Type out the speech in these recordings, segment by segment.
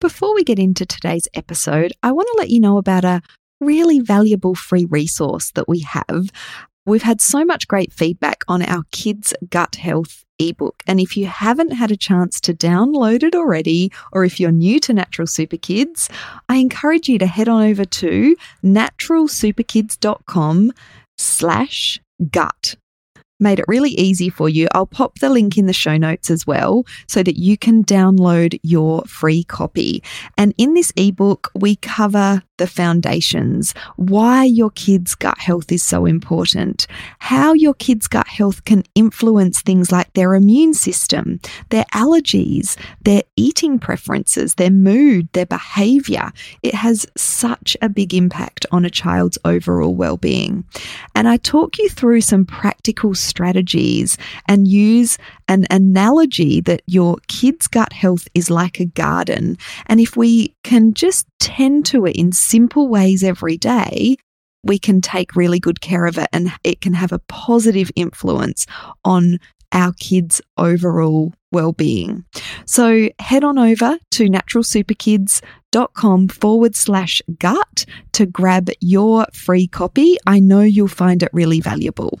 Before we get into today's episode, I want to let you know about a really valuable free resource that we have. We've had so much great feedback on our kids' gut health ebook. And if you haven't had a chance to download it already, or if you're new to Natural Super Kids, I encourage you to head on over to naturalsuperkids.com slash gut made it really easy for you. I'll pop the link in the show notes as well so that you can download your free copy. And in this ebook, we cover the foundations, why your kids' gut health is so important, how your kids' gut health can influence things like their immune system, their allergies, their eating preferences, their mood, their behavior. It has such a big impact on a child's overall well being. And I talk you through some practical strategies and use an analogy that your kids' gut health is like a garden. And if we can just tend to it in simple ways every day, we can take really good care of it and it can have a positive influence on our kids' overall well-being. So head on over to naturalsuperkids.com forward slash gut to grab your free copy. I know you'll find it really valuable.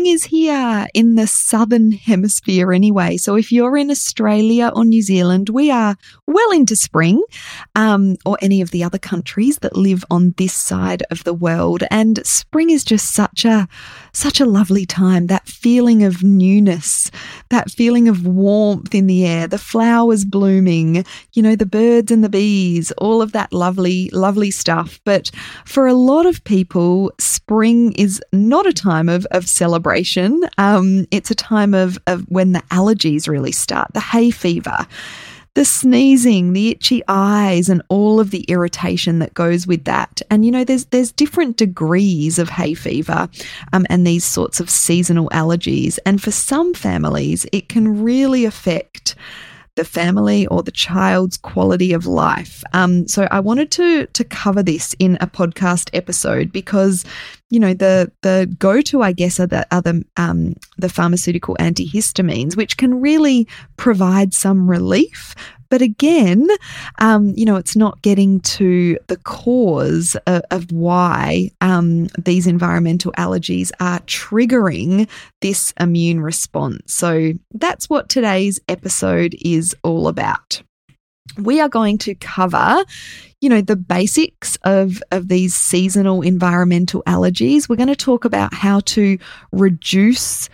Spring is here in the southern hemisphere anyway. So if you're in Australia or New Zealand, we are well into spring, um, or any of the other countries that live on this side of the world. And spring is just such a such a lovely time. That feeling of newness, that feeling of warmth in the air, the flowers blooming, you know, the birds and the bees, all of that lovely, lovely stuff. But for a lot of people, spring is not a time of of celebration celebration. Um, it's a time of, of when the allergies really start, the hay fever the sneezing, the itchy eyes, and all of the irritation that goes with that. And you know, there's there's different degrees of hay fever um, and these sorts of seasonal allergies. And for some families, it can really affect the family or the child's quality of life. Um, so I wanted to to cover this in a podcast episode because you know the the go to I guess are the other um, the pharmaceutical antihistamines, which can really provide some relief. But again, um, you know, it's not getting to the cause of, of why um, these environmental allergies are triggering this immune response. So that's what today's episode is all about we are going to cover you know the basics of of these seasonal environmental allergies. We're going to talk about how to reduce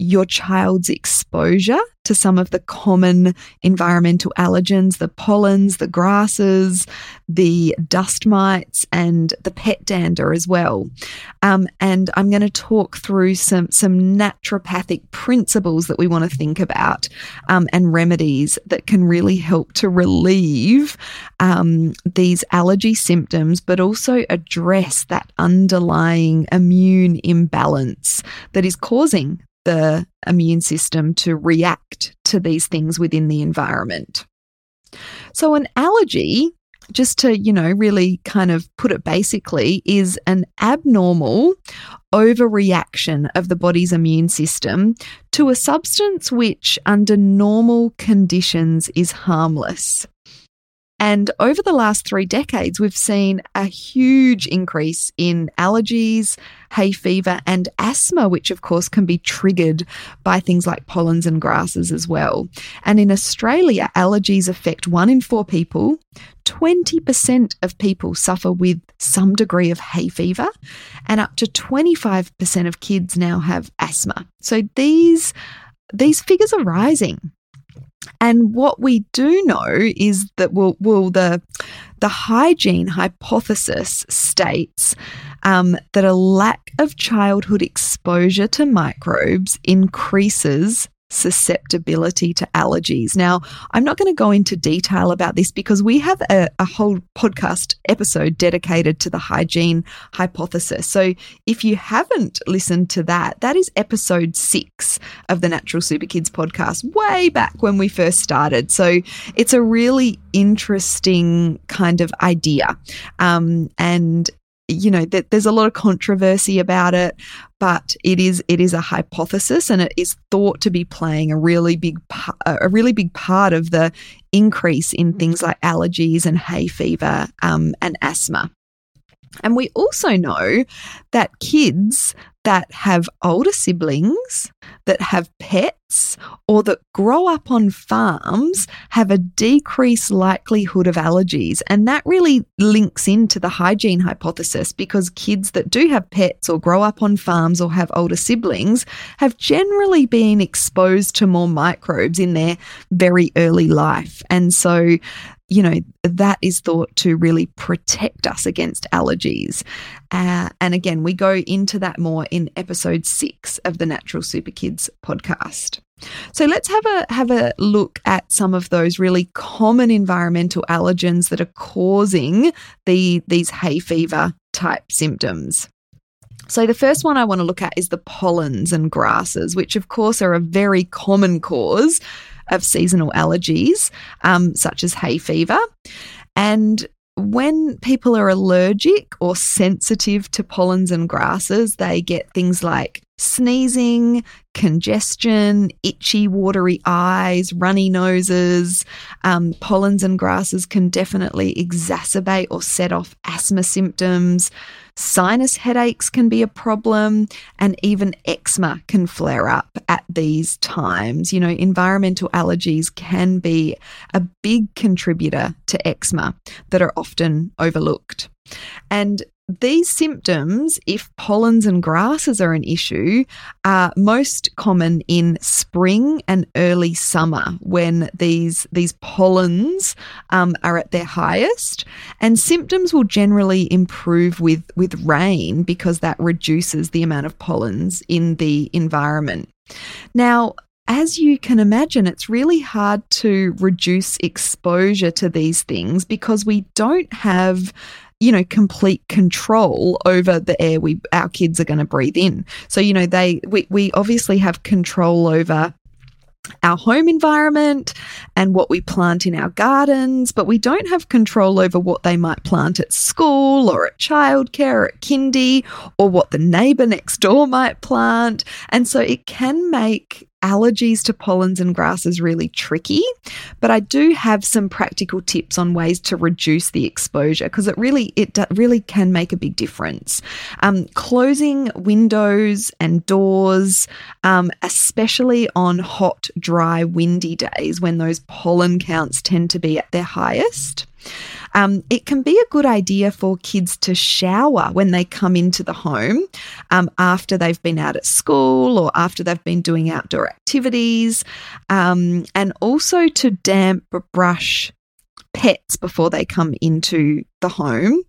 your child's exposure to some of the common environmental allergens, the pollens, the grasses, the dust mites, and the pet dander as well. Um, and I'm going to talk through some, some naturopathic principles that we want to think about um, and remedies that can really help to relieve um, these allergy symptoms, but also address that underlying immune imbalance that is causing the immune system to react to these things within the environment. So, an allergy, just to, you know, really kind of put it basically, is an abnormal overreaction of the body's immune system to a substance which, under normal conditions, is harmless. And over the last three decades, we've seen a huge increase in allergies, hay fever, and asthma, which of course can be triggered by things like pollens and grasses as well. And in Australia, allergies affect one in four people. 20% of people suffer with some degree of hay fever, and up to 25% of kids now have asthma. So these, these figures are rising. And what we do know is that well, the the hygiene hypothesis states um, that a lack of childhood exposure to microbes increases susceptibility to allergies. Now, I'm not going to go into detail about this because we have a, a, whole podcast episode dedicated to the hygiene hypothesis. So if you haven't listened to that, that is episode six of the Natural Super Kids podcast, way back when we first started. So it's a really interesting kind of idea. Um, and you know that there's a lot of controversy about it but it is it is a hypothesis and it is thought to be playing a really big a really big part of the increase in things like allergies and hay fever um, and asthma. And we also know that kids that have older siblings, that have pets, or that grow up on farms have a decreased likelihood of allergies. And that really links into the hygiene hypothesis because kids that do have pets or grow up on farms or have older siblings have generally been exposed to more microbes in their very early life. And so you know, that is thought to really protect us against allergies. Uh, and again, we go into that more in episode six of the Natural Super Kids podcast. So let's have a have a look at some of those really common environmental allergens that are causing the these hay fever type symptoms. So, the first one I want to look at is the pollens and grasses, which, of course, are a very common cause of seasonal allergies, um, such as hay fever. And when people are allergic or sensitive to pollens and grasses, they get things like sneezing, congestion, itchy, watery eyes, runny noses. Um, pollens and grasses can definitely exacerbate or set off asthma symptoms. Sinus headaches can be a problem, and even eczema can flare up at these times. You know, environmental allergies can be a big contributor to eczema that are often overlooked. And these symptoms, if pollens and grasses are an issue, are most common in spring and early summer when these, these pollens um, are at their highest. And symptoms will generally improve with, with rain because that reduces the amount of pollens in the environment. Now, as you can imagine, it's really hard to reduce exposure to these things because we don't have you know complete control over the air we our kids are going to breathe in so you know they we, we obviously have control over our home environment and what we plant in our gardens, but we don't have control over what they might plant at school or at childcare or at kindy or what the neighbour next door might plant. And so it can make allergies to pollens and grasses really tricky, but I do have some practical tips on ways to reduce the exposure because it really it really can make a big difference. Um, closing windows and doors, um, especially on hot, dry, windy days when those pollen counts tend to be at their highest. Um, it can be a good idea for kids to shower when they come into the home um, after they've been out at school or after they've been doing outdoor activities, um, and also to damp brush pets before they come into the home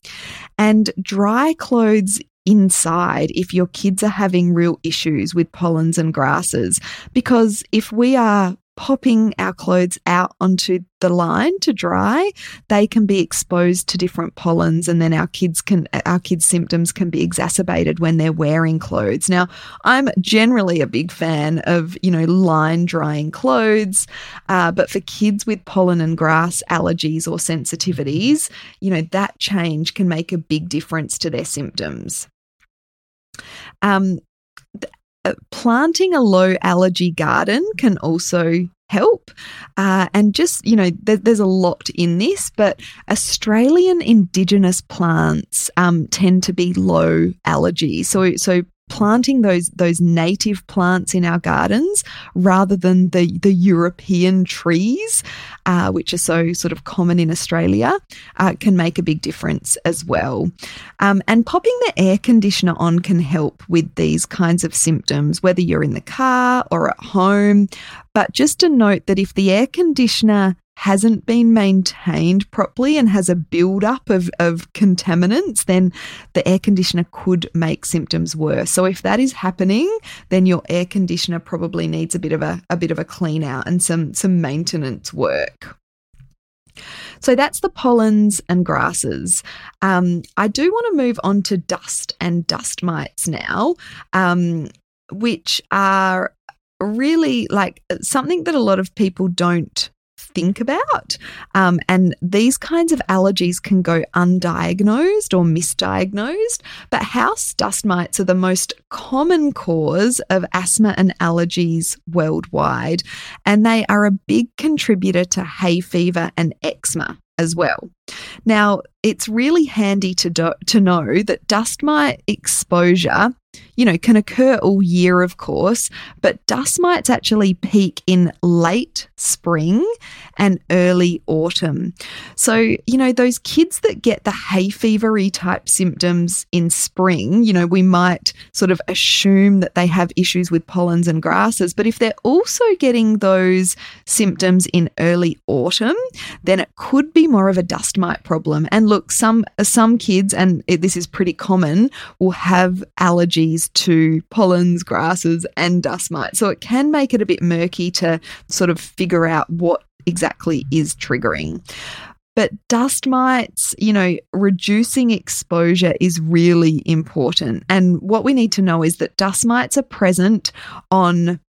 and dry clothes inside if your kids are having real issues with pollens and grasses. Because if we are popping our clothes out onto the line to dry, they can be exposed to different pollens and then our kids can our kids symptoms can be exacerbated when they're wearing clothes. Now, I'm generally a big fan of, you know, line drying clothes, uh, but for kids with pollen and grass allergies or sensitivities, you know, that change can make a big difference to their symptoms. Um, uh, planting a low allergy garden can also help. Uh, and just, you know, there, there's a lot in this, but Australian Indigenous plants um, tend to be low allergy. So, so planting those those native plants in our gardens rather than the the European trees, uh, which are so sort of common in Australia, uh, can make a big difference as well. Um, and popping the air conditioner on can help with these kinds of symptoms, whether you're in the car or at home. But just to note that if the air conditioner hasn't been maintained properly and has a buildup of, of contaminants, then the air conditioner could make symptoms worse. So if that is happening, then your air conditioner probably needs a bit of a, a bit of a clean out and some some maintenance work. So that's the pollens and grasses. Um, I do want to move on to dust and dust mites now, um, which are really like something that a lot of people don't think about. Um, and these kinds of allergies can go undiagnosed or misdiagnosed. But house dust mites are the most common cause of asthma and allergies worldwide. And they are a big contributor to hay fever and eczema as well. Now, it's really handy to, do, to know that dust mite exposure you know, can occur all year, of course, but dust mites actually peak in late spring and early autumn. So, you know, those kids that get the hay fevery type symptoms in spring, you know, we might sort of assume that they have issues with pollens and grasses, but if they're also getting those symptoms in early autumn, then it could be more of a dust mite problem. And look, some some kids, and this is pretty common, will have allergies to pollens, grasses, and dust mites. So it can make it a bit murky to sort of figure out what exactly is triggering. But dust mites, you know, reducing exposure is really important. And what we need to know is that dust mites are present on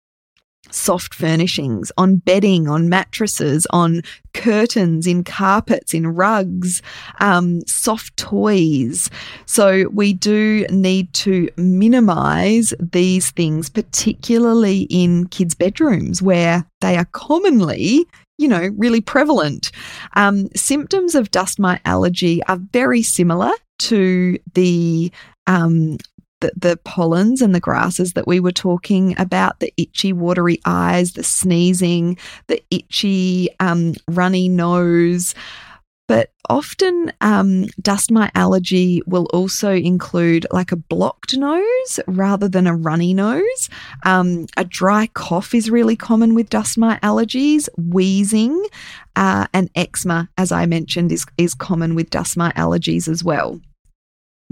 soft furnishings, on bedding, on mattresses, on curtains, in carpets, in rugs, um, soft toys. So we do need to minimize these things, particularly in kids' bedrooms where they are commonly you know, really prevalent. Um, symptoms of dust mite allergy are very similar to the um, the, the pollens and the grasses that we were talking about the itchy, watery eyes, the sneezing, the itchy, um, runny nose. But often, um, dust mite allergy will also include like a blocked nose rather than a runny nose. Um, a dry cough is really common with dust mite allergies. Wheezing uh, and eczema, as I mentioned, is, is common with dust mite allergies as well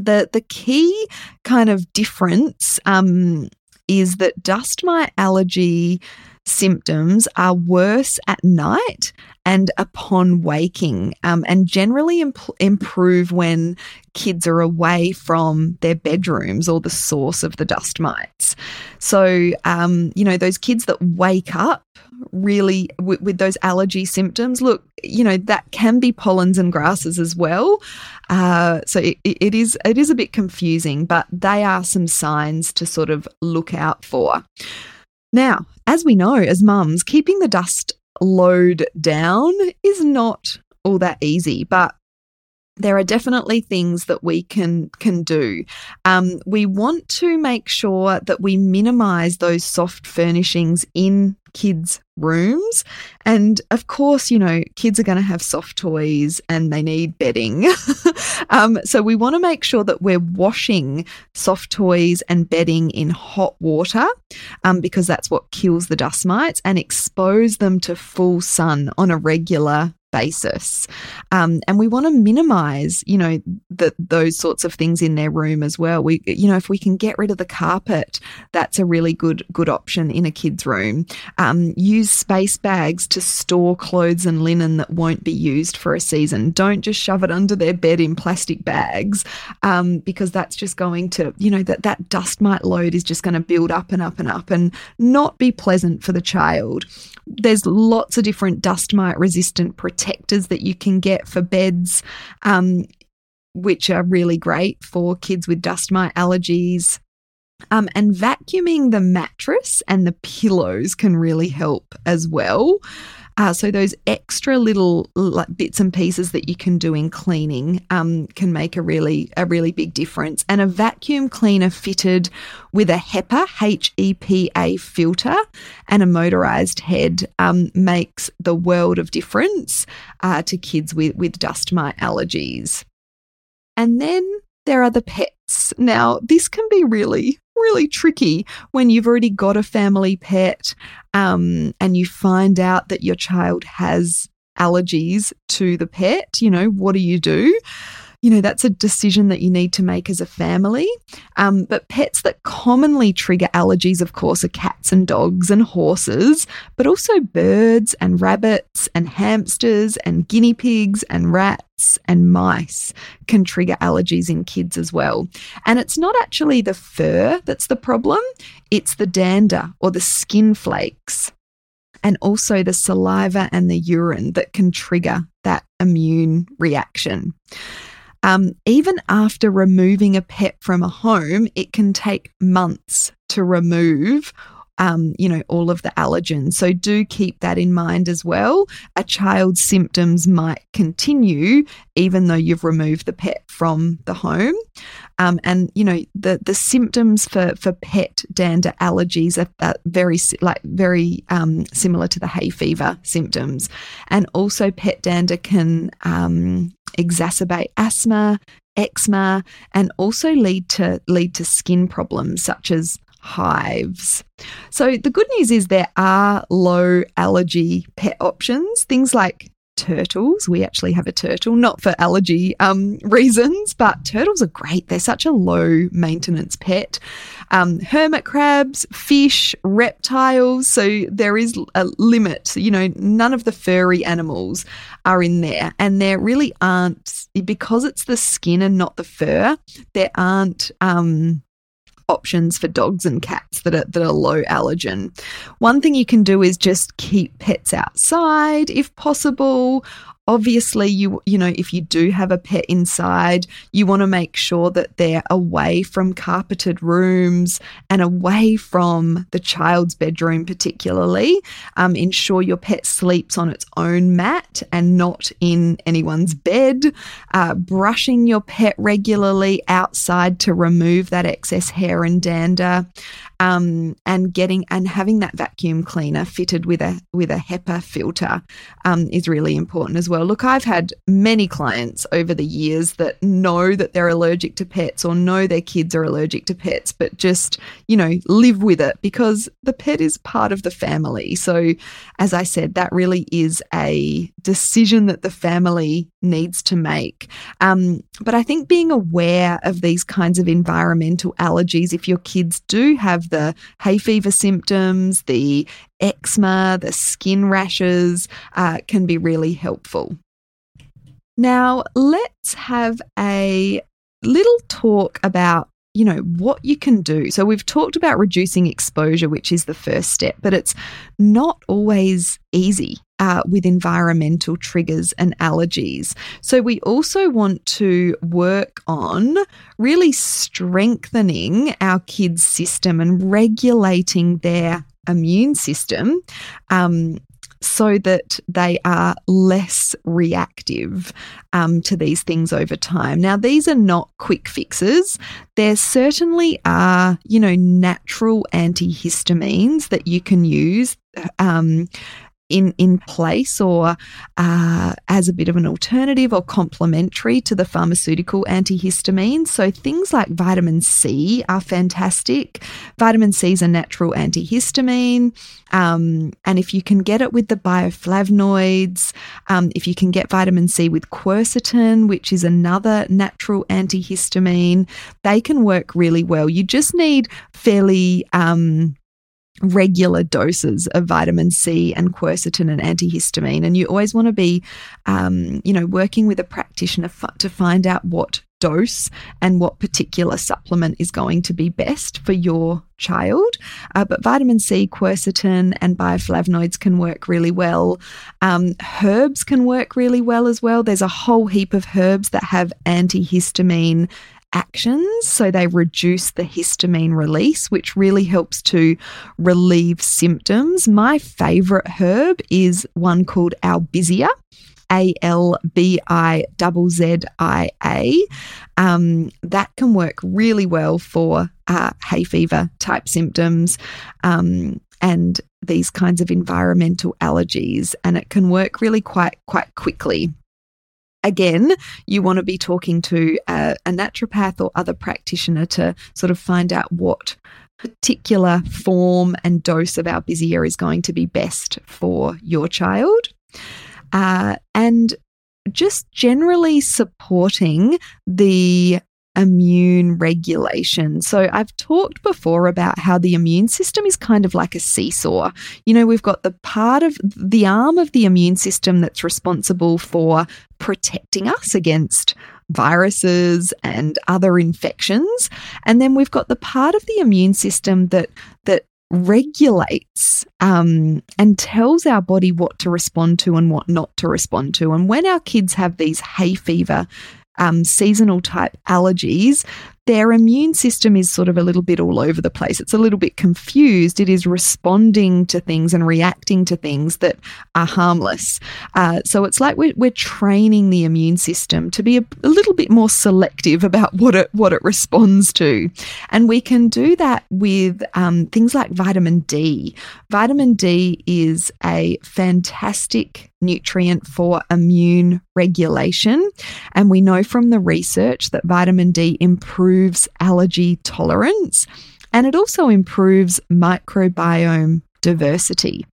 the the key kind of difference um, is that dust mite allergy symptoms are worse at night and upon waking, um, and generally imp- improve when kids are away from their bedrooms or the source of the dust mites. So, um, you know, those kids that wake up really w- with those allergy symptoms, look, you know, that can be pollens and grasses as well. Uh, so it, it is it is a bit confusing, but they are some signs to sort of look out for. Now, as we know as mums, keeping the dust load down is not all that easy, but there are definitely things that we can can do. Um, we want to make sure that we minimize those soft furnishings in kids' rooms. And of course, you know, kids are going to have soft toys and they need bedding. um, so we want to make sure that we're washing soft toys and bedding in hot water um, because that's what kills the dust mites and expose them to full sun on a regular basis. Um, and we want to minimize, you know, the, those sorts of things in their room as well. We, you know, if we can get rid of the carpet, that's a really good, good option in a kid's room. Um, use space bags to store clothes and linen that won't be used for a season. Don't just shove it under their bed in plastic bags um, because that's just going to, you know, that, that dust mite load is just going to build up and up and up and not be pleasant for the child. There's lots of different dust mite resistant protectors that you can get for beds, um, which are really great for kids with dust mite allergies. Um, and vacuuming the mattress and the pillows can really help as well. Uh, so those extra little like bits and pieces that you can do in cleaning um, can make a really a really big difference. And a vacuum cleaner fitted with a HEPA H E P A filter and a motorized head um, makes the world of difference uh, to kids with with dust mite allergies. And then there are the pets. Now, this can be really really tricky when you've already got a family pet um, and you find out that your child has allergies to the pet. You know, what do you do? You know, that's a decision that you need to make as a family. Um, but pets that commonly trigger allergies, of course, are cats and dogs and horses, but also birds and rabbits and hamsters and guinea pigs and rats and mice can trigger allergies in kids as well. And it's not actually the fur that's the problem, it's the dander or the skin flakes and also the saliva and the urine that can trigger that immune reaction. Um, even after removing a pet from a home, it can take months to remove. Um, you know, all of the allergens. So do keep that in mind as well. A child's symptoms might continue even though you've removed the pet from the home. Um, and you know the the symptoms for for pet dander allergies are, are very like very um, similar to the hay fever symptoms, and also pet dander can um, exacerbate asthma, eczema, and also lead to lead to skin problems such as hives. So the good news is there are low allergy pet options, things like turtles. We actually have a turtle, not for allergy um, reasons, but turtles are great. They're such a low maintenance pet. Um, hermit crabs, fish, reptiles. So there is a limit. You know, none of the furry animals are in there. And there really aren't, because it's the skin and not the fur, there aren't. Um, options for dogs and cats that are that are low allergen. One thing you can do is just keep pets outside if possible obviously you you know if you do have a pet inside you want to make sure that they're away from carpeted rooms and away from the child's bedroom particularly. Um, ensure your pet sleeps on its own mat and not in anyone's bed. Uh, brushing your pet regularly outside to remove that excess hair and dander um, and getting and having that vacuum cleaner fitted with a with a HEPA filter um, is really important as well. Look, I've had many clients over the years that know that they're allergic to pets or know their kids are allergic to pets, but just you know live with it because the pet is part of the family. So, as I said, that really is a decision that the family needs to make. Um, but I think being aware of these kinds of environmental allergies, if your kids do have the hay fever symptoms, the eczema, the skin rashes, uh, can be really helpful. Now, let's have a little talk about you know, what you can do. So, we've talked about reducing exposure, which is the first step, but it's not always easy uh, with environmental triggers and allergies. So, we also want to work on really strengthening our kids' system and regulating their immune system um, so that they are less reactive um, to these things over time. Now, these are not quick fixes. There certainly are, you know, natural antihistamines that you can use. Um, in in place or uh, as a bit of an alternative or complementary to the pharmaceutical antihistamines. So things like vitamin C are fantastic. Vitamin C is a natural antihistamine, um, and if you can get it with the bioflavonoids, um, if you can get vitamin C with quercetin, which is another natural antihistamine, they can work really well. You just need fairly um, regular doses of vitamin C and quercetin and antihistamine. And you always want to be, um, you know, working with a practitioner f- to find out what dose and what particular supplement is going to be best for your child. Uh, but vitamin C, quercetin, and bioflavonoids can work really well. Um, herbs can work really well as well. There's a whole heap of herbs that have antihistamine actions. So they reduce the histamine release, which really helps to relieve symptoms. My favorite herb is one called Albizia. A L B I Z I A. Um, that can work really well for uh, hay fever type symptoms um, and these kinds of environmental allergies, and it can work really quite quite quickly. Again, you want to be talking to a, a naturopath or other practitioner to sort of find out what particular form and dose of Albizia is going to be best for your child. Uh, and just generally supporting the immune regulation. So, I've talked before about how the immune system is kind of like a seesaw. You know, we've got the part of the arm of the immune system that's responsible for protecting us against viruses and other infections. And then we've got the part of the immune system that that regulates um, and tells our body what to respond to and what not to respond to. And when our kids have these hay fever um, seasonal type allergies, their immune system is sort of a little bit all over the place. It's a little bit confused. It is responding to things and reacting to things that are harmless. Uh, so it's like we're, we're training the immune system to be a, a little bit more selective about what it what it responds to, and we can do that with um, things like vitamin D. Vitamin D is a fantastic nutrient for immune regulation, and we know from the research that vitamin D improves improves allergy tolerance and it also improves microbiome diversity.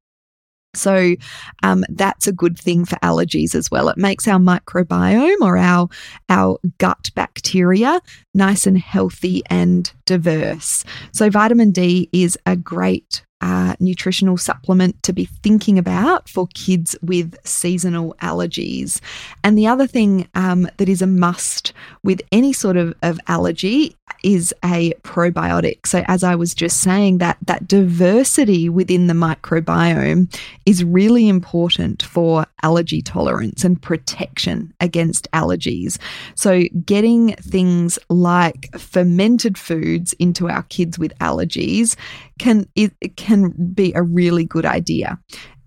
So um, that's a good thing for allergies as well. It makes our microbiome or our our gut bacteria nice and healthy and diverse. So vitamin D is a great uh, nutritional supplement to be thinking about for kids with seasonal allergies. And the other thing um, that is a must with any sort of, of allergy is a probiotic. So as I was just saying, that that diversity within the microbiome is really important for allergy tolerance and protection against allergies. So getting things like fermented foods into our kids with allergies can it can be a really good idea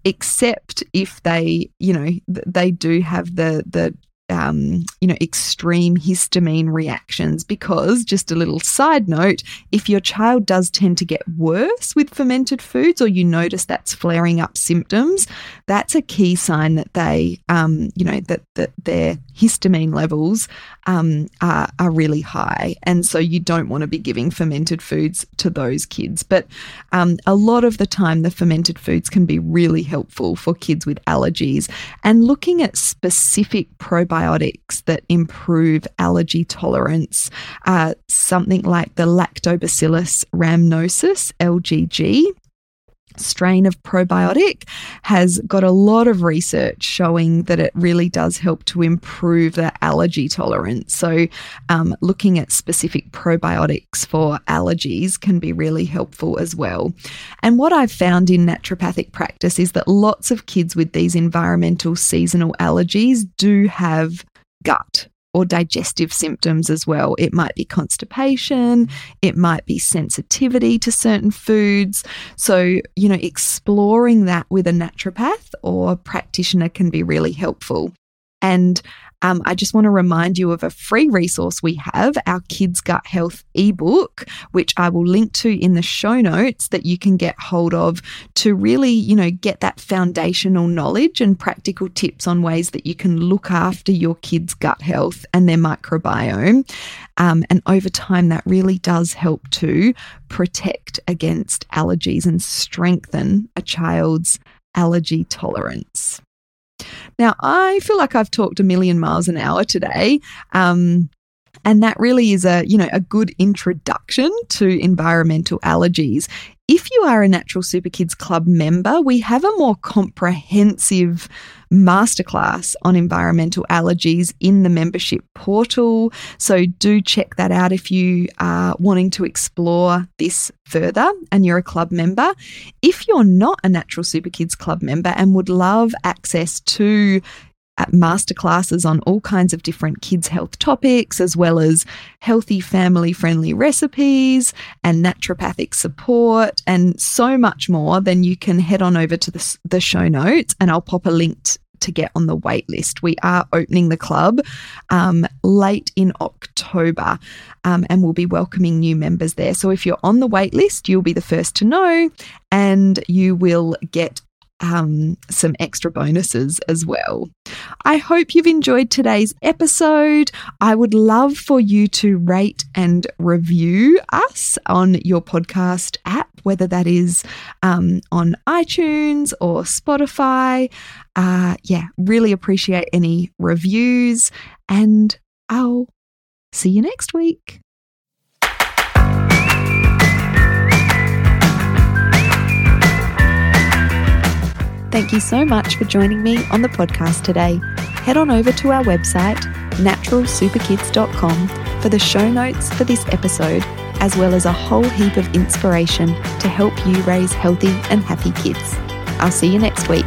except if they you know they do have the the um, you know, extreme histamine reactions. Because, just a little side note, if your child does tend to get worse with fermented foods or you notice that's flaring up symptoms, that's a key sign that they, um, you know, that, that their histamine levels um, are, are really high. And so you don't want to be giving fermented foods to those kids. But um, a lot of the time, the fermented foods can be really helpful for kids with allergies. And looking at specific probiotics that improve allergy tolerance, uh, something like the Lactobacillus rhamnosus, LGG, strain of probiotic has got a lot of research showing that it really does help to improve the allergy tolerance. So, um, looking at specific probiotics for allergies can be really helpful as well. And what I've found in naturopathic practice is that lots of kids with these environmental seasonal allergies do have gut or digestive symptoms as well. It might be constipation, it might be sensitivity to certain foods. So, you know, exploring that with a naturopath or practitioner can be really helpful. And um, I just want to remind you of a free resource we have, our Kids Gut Health ebook, which I will link to in the show notes that you can get hold of to really, you know, get that foundational knowledge and practical tips on ways that you can look after your kids' gut health and their microbiome. Um, and over time, that really does help to protect against allergies and strengthen a child's allergy tolerance. Now, I feel like I've talked a million miles an hour today. Um, and that really is a, you know, a good introduction to environmental allergies. If you are a Natural Super Kids Club member, we have a more comprehensive masterclass on environmental allergies in the membership portal. So do check that out if you are wanting to explore this further and you're a club member. If you're not a Natural Super Kids Club member and would love access to masterclasses on all kinds of different kids' health topics, as well as healthy, family friendly recipes and naturopathic support, and so much more, then you can head on over to the, the show notes and I'll pop a link to get on the wait list. We are opening the club um, late in October um, and we'll be welcoming new members there. So if you're on the wait list, you'll be the first to know and you will get um, some extra bonuses as well. I hope you've enjoyed today's episode. I would love for you to rate and review us on your podcast app, whether that is um, on iTunes or Spotify. Uh, yeah, really appreciate any reviews, and I'll see you next week. Thank you so much for joining me on the podcast today. Head on over to our website, naturalsuperkids.com, for the show notes for this episode, as well as a whole heap of inspiration to help you raise healthy and happy kids. I'll see you next week.